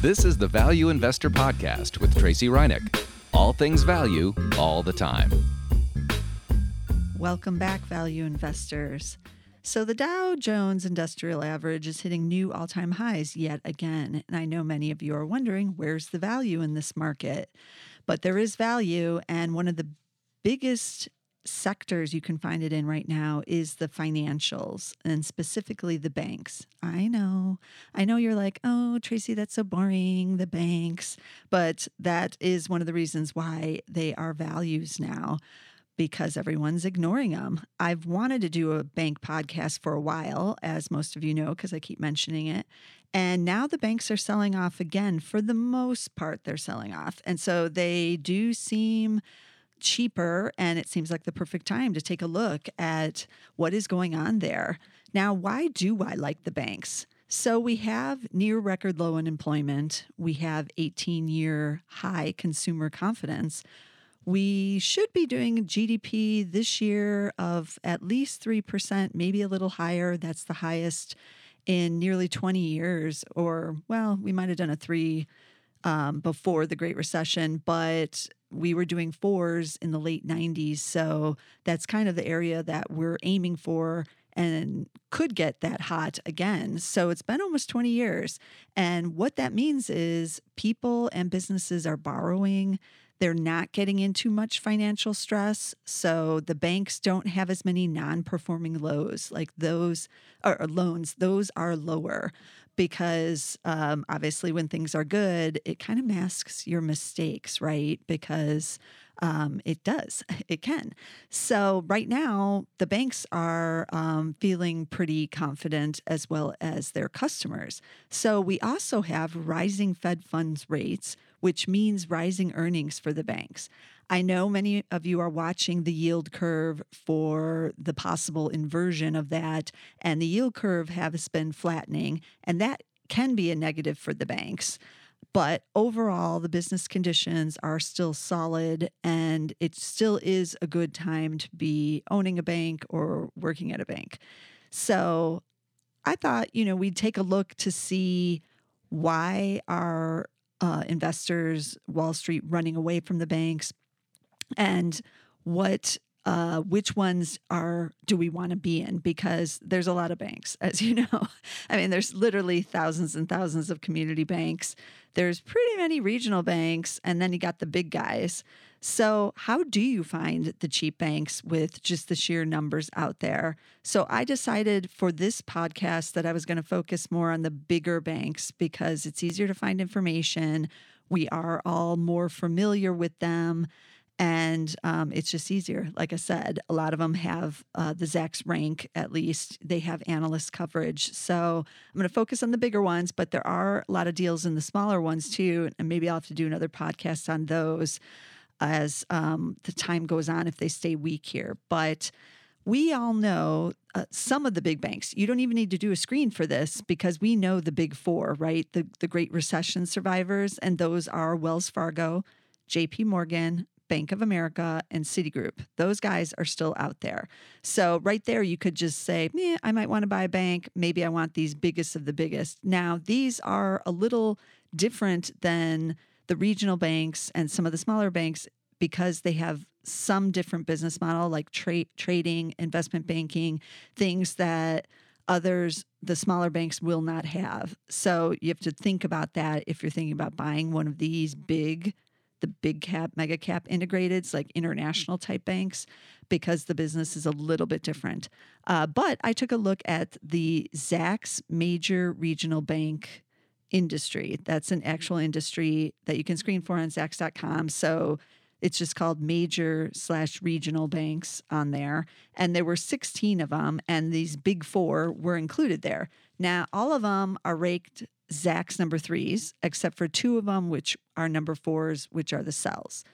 This is the Value Investor Podcast with Tracey Ryniec. All things value, all the time. Welcome back, value investors. So, the Dow Jones Industrial Average is hitting new all time highs yet again. And I know many of you are wondering where's the value in this market? But there is value. And one of the biggest sectors you can find it in right now is the financials and specifically the banks. I know. I know you're like, "Oh, Tracey, that's so boring, the banks." But that is one of the reasons why they are values now because everyone's ignoring them. I've wanted to do a bank podcast for a while, as most of you know, because I keep mentioning it. And now the banks are selling off again. For the most part, they're selling off. And so they do seem cheaper and it seems like the perfect time to take a look at what is going on there. Now, why do I like the banks? So we have near record low unemployment, we have 18 year high consumer confidence. We should be doing GDP this year of at least 3%, maybe a little higher. That's the highest in nearly 20 years, or, well, we might have done a three um, before the Great Recession, but we were doing fours in the late 90s. So that's kind of the area that we're aiming for and could get that hot again. So it's been almost 20 years. And what that means is people and businesses are borrowing. They're not getting into much financial stress. So the banks don't have as many non performing lows, like those or loans, those are lower because um, obviously when things are good, it kind of masks your mistakes, right? Because um, it does, it can. So right now, the banks are um, feeling pretty confident as well as their customers. So we also have rising Fed funds rates, which means rising earnings for the banks. I know many of you are watching the yield curve for the possible inversion of that, and the yield curve has been flattening, and that can be a negative for the banks. But overall, the business conditions are still solid, and it still is a good time to be owning a bank or working at a bank. So I thought, you know, we'd take a look to see why are uh, investors, Wall Street, running away from the banks? And what uh, which ones are do we want to be in? Because there's a lot of banks as you know. I mean there's literally thousands and thousands of community banks. There's pretty many regional banks and then you got the big guys so how do you find the cheap banks with just the sheer numbers out there so i decided for this podcast that i was going to focus more on the bigger banks because it's easier to find information we are all more familiar with them and um, it's just easier. Like I said, a lot of them have uh, the Zacks rank, at least they have analyst coverage. So I'm going to focus on the bigger ones, but there are a lot of deals in the smaller ones too. And maybe I'll have to do another podcast on those as um, the time goes on if they stay weak here. But we all know uh, some of the big banks. You don't even need to do a screen for this because we know the big four, right? The, the Great Recession survivors, and those are Wells Fargo, JP Morgan, Bank of America, and Citigroup. Those guys are still out there. So, right there, you could just say, "Yeah, I might want to buy a bank. Maybe I want these biggest of the biggest. Now, these are a little different than the regional banks and some of the smaller banks because they have some different business model like tra- trading, investment banking, things that others the smaller banks will not have. So you have to think about that if you're thinking about buying one of these big the big cap, mega cap integrateds, like international type banks, because the business is a little bit different. Uh, but I took a look at the Zacks major regional bank industry. That's an mm-hmm. actual industry that you can screen for on Zacks.com. So it's just called major slash regional banks on there. And there were 16 of them, and these big four were included there. Now, all of them are raked Zacks number threes, except for two of them, which are number fours, which are the cells.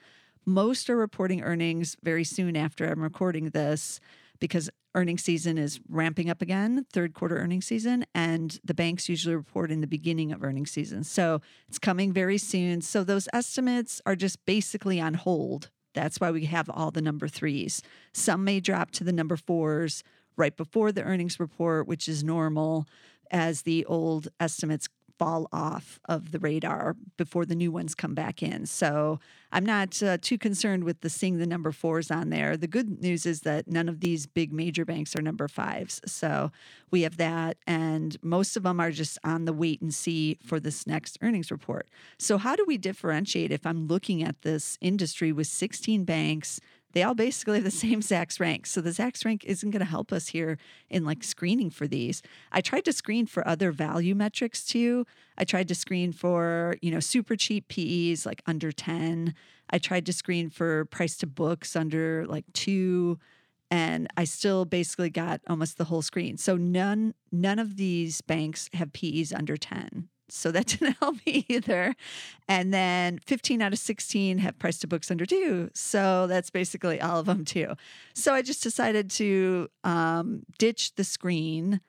Most are reporting earnings very soon after I'm recording this because earnings season is ramping up again, third quarter earnings season, and the banks usually report in the beginning of earnings season. So it's coming very soon. So those estimates are just basically on hold. That's why we have all the number threes. Some may drop to the number fours right before the earnings report, which is normal as the old estimates fall off of the radar before the new ones come back in. So I'm not uh, too concerned with the seeing the number fours on there. The good news is that none of these big major banks are number fives. So we have that, and most of them are just on the wait and see for this next earnings report. So, how do we differentiate if I'm looking at this industry with 16 banks? They all basically have the same Zacks rank. So the Zacks rank isn't going to help us here in like screening for these. I tried to screen for other value metrics too. I tried to screen for, you know, super cheap PEs like under 10. I tried to screen for price to books under like 2 and I still basically got almost the whole screen. So none none of these banks have PEs under 10. So that didn't help me either. And then 15 out of 16 have price to books under two. So that's basically all of them too. So I just decided to um, ditch the screen.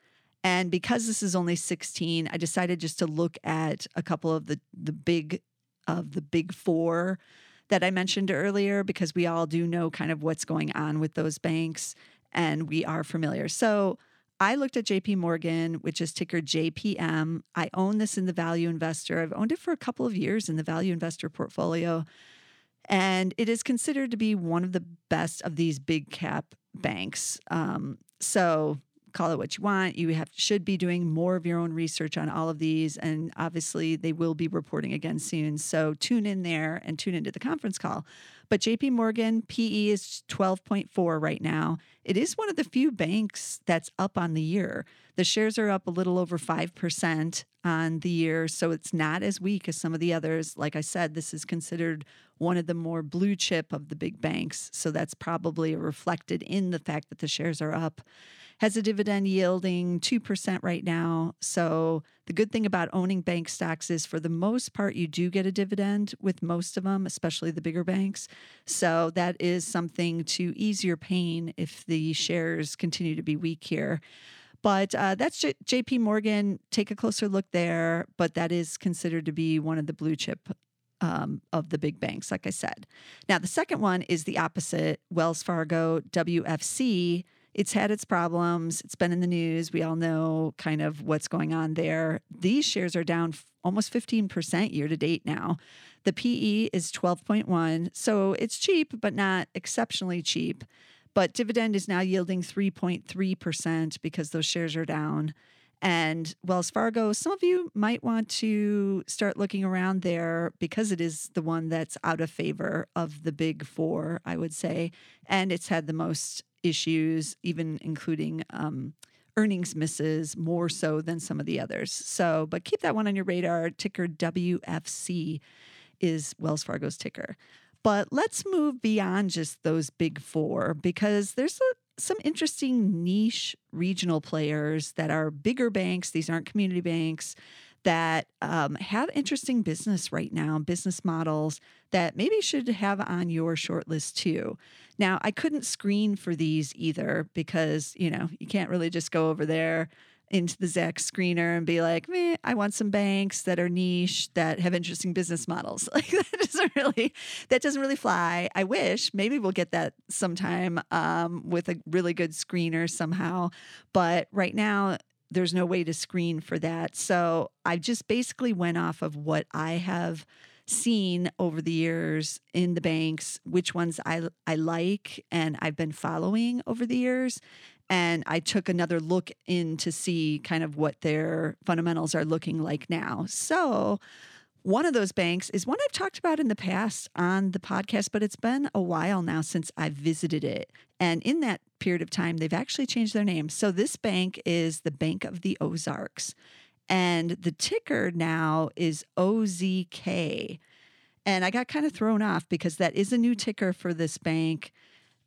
And because this is only 16, I decided just to look at a couple of the, the big of the big four that I mentioned earlier, because we all do know kind of what's going on with those banks and we are familiar. So I looked at JP Morgan, which is ticker JPM. I own this in the value investor. I've owned it for a couple of years in the value investor portfolio. And it is considered to be one of the best of these big cap banks. Um, so call it what you want. You have should be doing more of your own research on all of these, and obviously they will be reporting again soon. So tune in there and tune into the conference call. But JP Morgan PE is 12.4 right now. It is one of the few banks that's up on the year. The shares are up a little over 5% on the year, so it's not as weak as some of the others. Like I said, this is considered one of the more blue chip of the big banks, so that's probably reflected in the fact that the shares are up has a dividend yielding 2% right now. So, the good thing about owning bank stocks is for the most part, you do get a dividend with most of them, especially the bigger banks. So, that is something to ease your pain if the shares continue to be weak here. But uh, that's J- JP Morgan. Take a closer look there. But that is considered to be one of the blue chip um, of the big banks, like I said. Now, the second one is the opposite Wells Fargo WFC it's had its problems. It's been in the news. We all know kind of what's going on there. These shares are down almost 15% year to date now. The PE is 12.1. So it's cheap, but not exceptionally cheap. But dividend is now yielding 3.3% because those shares are down. And Wells Fargo, some of you might want to start looking around there because it is the one that's out of favor of the big four, I would say. And it's had the most issues, even including um, earnings misses more so than some of the others. So, but keep that one on your radar. Ticker WFC is Wells Fargo's ticker. But let's move beyond just those big four because there's a, some interesting niche regional players that are bigger banks. These aren't community banks that um, have interesting business right now, business models that maybe should have on your short list too. Now, I couldn't screen for these either because, you know, you can't really just go over there into the Zacks screener and be like, "Me, I want some banks that are niche that have interesting business models." Like that doesn't really that doesn't really fly. I wish maybe we'll get that sometime um, with a really good screener somehow, but right now there's no way to screen for that. So I just basically went off of what I have seen over the years in the banks, which ones I I like and I've been following over the years. And I took another look in to see kind of what their fundamentals are looking like now. So one of those banks is one I've talked about in the past on the podcast, but it's been a while now since I've visited it. And in that period of time, they've actually changed their name. So this bank is the Bank of the Ozarks. And the ticker now is OZK. And I got kind of thrown off because that is a new ticker for this bank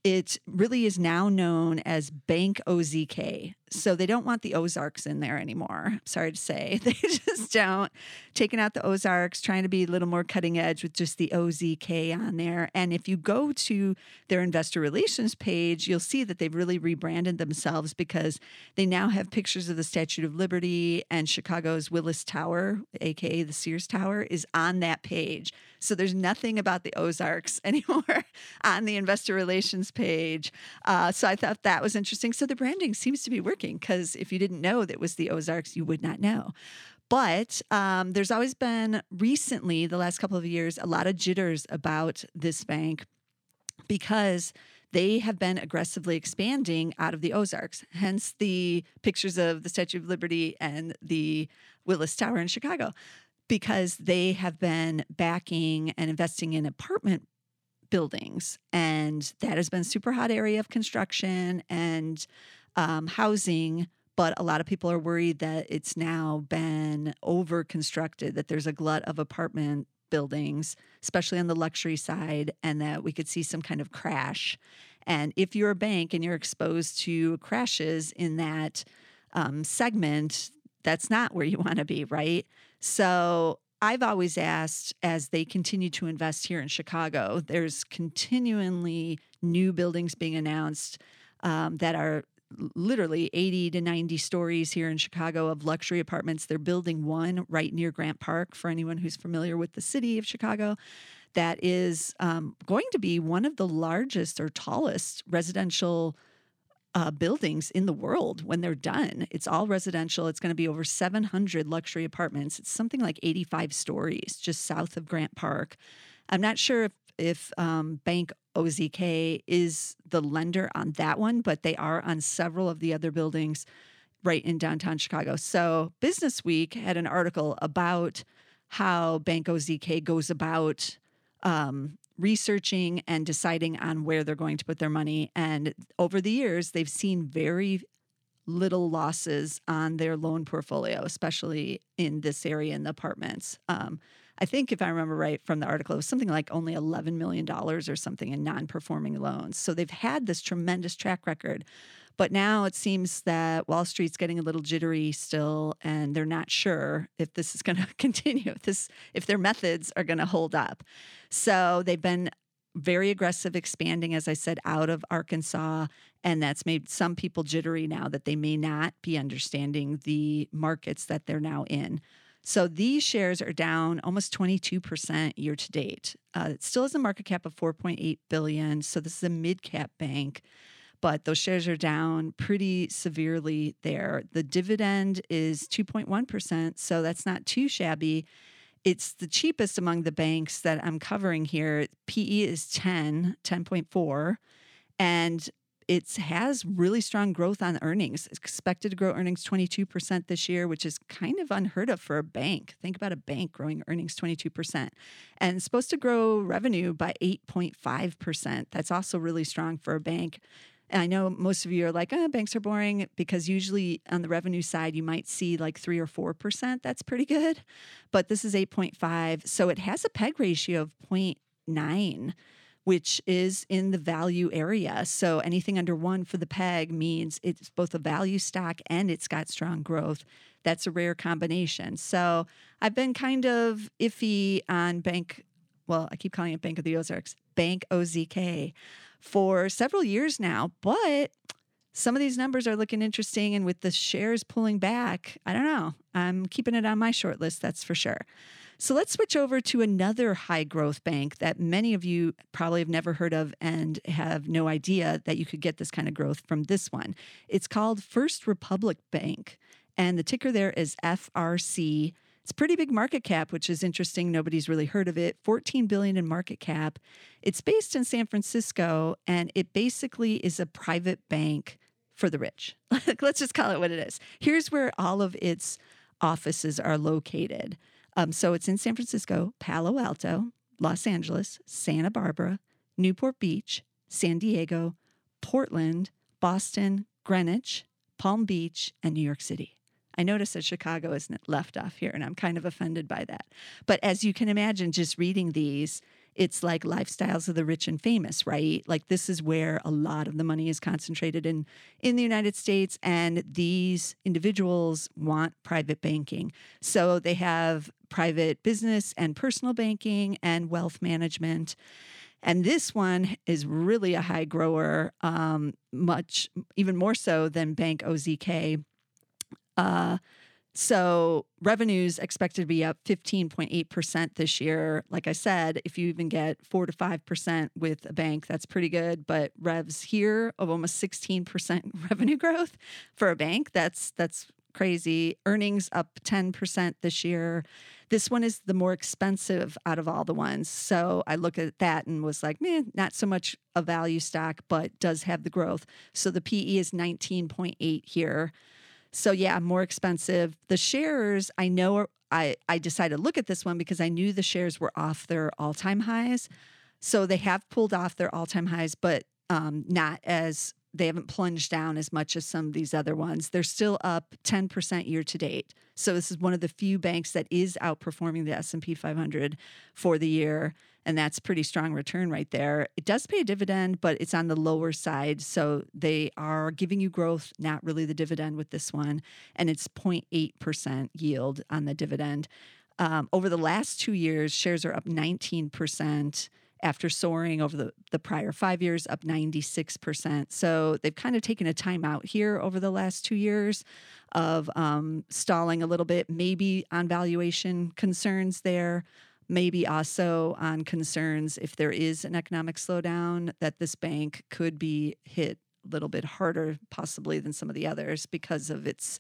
it really is now known as Bank OZK. So they don't want the Ozarks in there anymore. Sorry to say. They just don't. Taking out the Ozarks, trying to be a little more cutting edge with just the OZK on there. And if you go to their investor relations page, you'll see that they've really rebranded themselves because they now have pictures of the Statue of Liberty and Chicago's Willis Tower, aka the Sears Tower, is on that page. So there's nothing about the Ozarks anymore on the investor relations page. Uh, so I thought that was interesting. So the branding seems to be because if you didn't know that was the Ozarks, you would not know. But um, there's always been recently, the last couple of years, a lot of jitters about this bank because they have been aggressively expanding out of the Ozarks, hence the pictures of the Statue of Liberty and the Willis Tower in Chicago, because they have been backing and investing in apartment buildings. And that has been super hot area of construction and um, housing. But a lot of people are worried that it's now been over constructed, that there's a glut of apartment buildings, especially on the luxury side, and that we could see some kind of crash. And if you're a bank and you're exposed to crashes in that um, segment, that's not where you want to be, right? So I've always asked as they continue to invest here in Chicago, there's continually new buildings being announced um, that are literally 80 to 90 stories here in Chicago of luxury apartments. They're building one right near Grant Park for anyone who's familiar with the city of Chicago. That is um, going to be one of the largest or tallest residential uh, buildings in the world when they're done. It's all residential. It's going to be over 700 luxury apartments. It's something like 85 stories just south of Grant Park. I'm not sure if if um, Bank OZK is the lender on that one, but they are on several of the other buildings right in downtown Chicago. So Business Week had an article about how Bank OZK goes about um, researching and deciding on where they're going to put their money. And over the years, they've seen very little losses on their loan portfolio, especially in this area in the apartments. Um, I think if I remember right from the article, it was something like only $11 million or something in non performing loans. So they've had this tremendous track record. But now it seems that Wall Street's getting a little jittery still, and they're not sure if this is going to continue, if this, if their methods are going to hold up. So they've been very aggressive expanding, as I said, out of Arkansas. And that's made some people jittery now that they may not be understanding the markets that they're now in. So these shares are down almost 22% year to date. Uh, it still has a market cap of 4.8 billion. So this is a mid cap bank, but those shares are down pretty severely there. The dividend is 2.1%. So that's not too shabby. It's the cheapest among the banks that I'm covering here. PE is 10, 10.4. And it has really strong growth on earnings. It's expected to grow earnings 22% this year, which is kind of unheard of for a bank. Think about a bank growing earnings 22%. And supposed to grow revenue by 8.5%. That's also really strong for a bank. And I know most of you are like, oh, banks are boring because usually on the revenue side, you might see like three or 4%. That's pretty good. But this is 8.5. So it has a PEG ratio of 0.9 which is in the value area. So anything under one for the PEG means it's both a value stock and it's got strong growth. That's a rare combination. So I've been kind of iffy on Bank, well, I keep calling it Bank of the Ozarks, Bank OZK for several years now, but some of these numbers are looking interesting. And with the shares pulling back, I don't know. I'm keeping it on my short list, that's for sure. So let's switch over to another high growth bank that many of you probably have never heard of and have no idea that you could get this kind of growth from this one. It's called First Republic Bank, and the ticker there is FRC. It's pretty big market cap, which is interesting. Nobody's really heard of it. 14 billion in market cap. It's based in San Francisco and it basically is a private bank for the rich. Let's just call it what it is. Here's where all of its offices are located. Um, so it's in San Francisco, Palo Alto, Los Angeles, Santa Barbara, Newport Beach, San Diego, Portland, Boston, Greenwich, Palm Beach, and New York City. I notice that Chicago isn't left off here, and I'm kind of offended by that. But as you can imagine, just reading these, it's like lifestyles of the rich and famous, right? Like this is where a lot of the money is concentrated in in the United States and these individuals want private banking. So they have private business and personal banking and wealth management. And this one is really a high grower, um, much even more so than Bank OZK. Uh, so revenues expected to be up 15.8% this year. Like I said, if you even get 4 to 5% with a bank, that's pretty good, but revs here of almost 16% revenue growth for a bank, that's that's crazy. Earnings up 10% this year. This one is the more expensive out of all the ones. So I look at that and was like, man, not so much a value stock, but does have the growth. So the PE is 19.8 here. So yeah, more expensive. The shares, I know I, I decided to look at this one because I knew the shares were off their all-time highs. So they have pulled off their all-time highs, but um, not as they haven't plunged down as much as some of these other ones. They're still up 10% year to date. So this is one of the few banks that is outperforming the S&P 500 for the year and that's pretty strong return right there. It does pay a dividend, but it's on the lower side, so they are giving you growth, not really the dividend with this one, and it's 0.8% yield on the dividend. Um, over the last two years, shares are up 19% after soaring over the, the prior five years, up 96%. So they've kind of taken a time out here over the last two years of um, stalling a little bit, maybe on valuation concerns there. Maybe also on concerns if there is an economic slowdown, that this bank could be hit a little bit harder, possibly, than some of the others because of its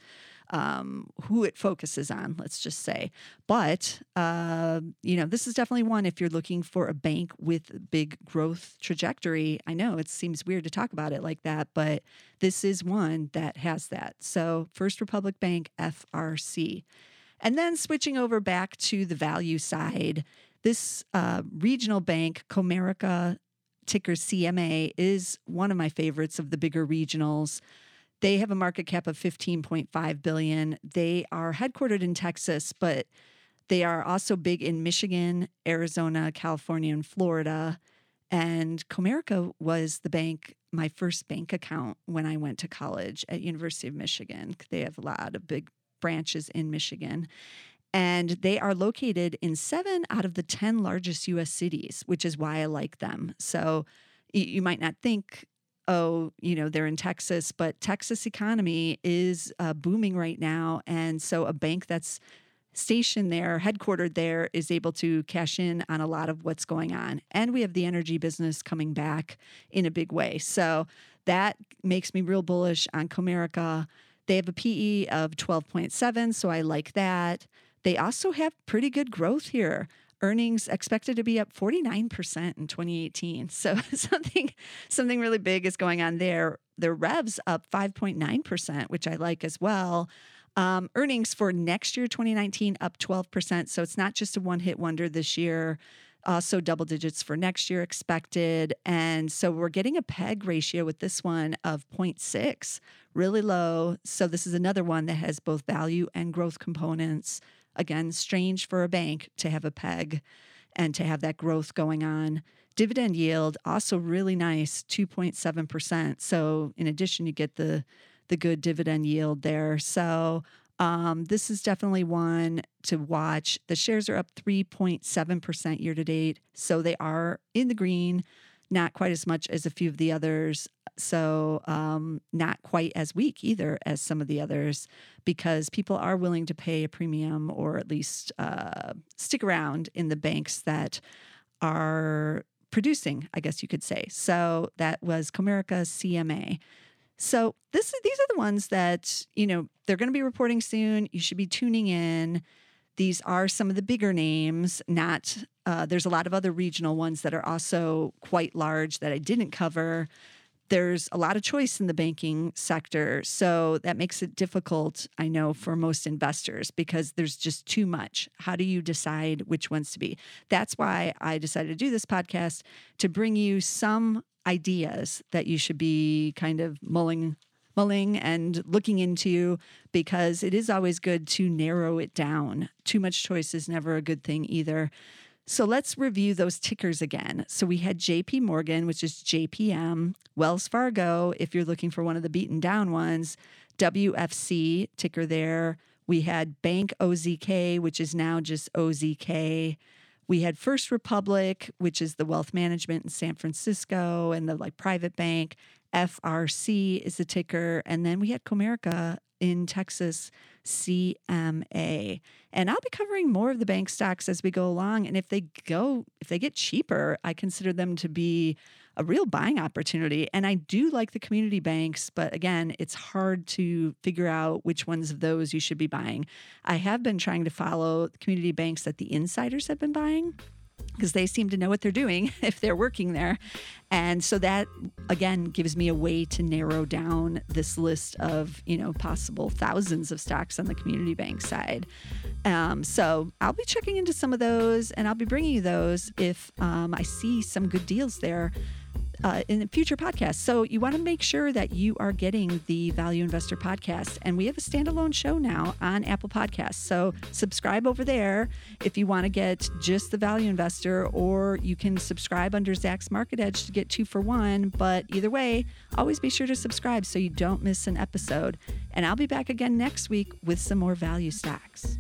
um, who it focuses on, let's just say. But, uh, you know, this is definitely one if you're looking for a bank with big growth trajectory. I know it seems weird to talk about it like that, but this is one that has that. So, First Republic Bank, FRC. And then switching over back to the value side, this uh, regional bank, Comerica, ticker CMA, is one of my favorites of the bigger regionals. They have a market cap of 15.5 billion. They are headquartered in Texas, but they are also big in Michigan, Arizona, California, and Florida. And Comerica was the bank, my first bank account when I went to college at University of Michigan. They have a lot of big branches in Michigan. And they are located in seven out of the 10 largest US cities, which is why I like them. So you might not think oh, you know, they're in Texas, but Texas economy is uh, booming right now. And so a bank that's stationed there, headquartered there, is able to cash in on a lot of what's going on. And we have the energy business coming back in a big way. So that makes me real bullish on Comerica. They have a PE of 12.7, so I like that. They also have pretty good growth here earnings expected to be up 49% in 2018. So something something really big is going on there. Their revs up 5.9%, which I like as well. Um, earnings for next year, 2019, up 12%. So it's not just a one hit wonder this year. Also, double digits for next year expected. And so we're getting a PEG ratio with this one of 0.6, really low. So this is another one that has both value and growth components. Again, strange for a bank to have a peg and to have that growth going on. Dividend yield also really nice, 2.7%. So in addition, you get the the good dividend yield there. So um, this is definitely one to watch. The shares are up 3.7% year to date. So they are in the green, not quite as much as a few of the others. So, um, not quite as weak either as some of the others because people are willing to pay a premium or at least uh, stick around in the banks that are producing, I guess you could say. So, that was Comerica CMA. So, this these are the ones that, you know, they're going to be reporting soon. You should be tuning in. These are some of the bigger names, not, uh, there's a lot of other regional ones that are also quite large that I didn't cover there's a lot of choice in the banking sector. So that makes it difficult, I know, for most investors because there's just too much. How do you decide which ones to be? That's why I decided to do this podcast to bring you some ideas that you should be kind of mulling mulling and looking into because it is always good to narrow it down. Too much choice is never a good thing either. So let's review those tickers again. So we had JP Morgan, which is JPM, Wells Fargo, if you're looking for one of the beaten down ones, WFC, ticker there. We had Bank OZK, which is now just OZK. We had First Republic, which is the wealth management in San Francisco and the like private bank. FRC is the ticker. And then we had Comerica in Texas, CMA. And I'll be covering more of the bank stocks as we go along. And if they go, if they get cheaper, I consider them to be a real buying opportunity. And I do like the community banks, but again, it's hard to figure out which ones of those you should be buying. I have been trying to follow community banks that the insiders have been buying because they seem to know what they're doing if they're working there. And so that again gives me a way to narrow down this list of, you know, possible thousands of stocks on the community bank side. Um, so I'll be checking into some of those and I'll be bringing you those if um, I see some good deals there uh, in future podcasts. So you want to make sure that you are getting the Value Investor podcast. And we have a standalone show now on Apple Podcasts. So subscribe over there if you want to get just the Value Investor, or you can subscribe under Zacks Market Edge to get two for one. But either way, always be sure to subscribe so you don't miss an episode. And I'll be back again next week with some more value stocks.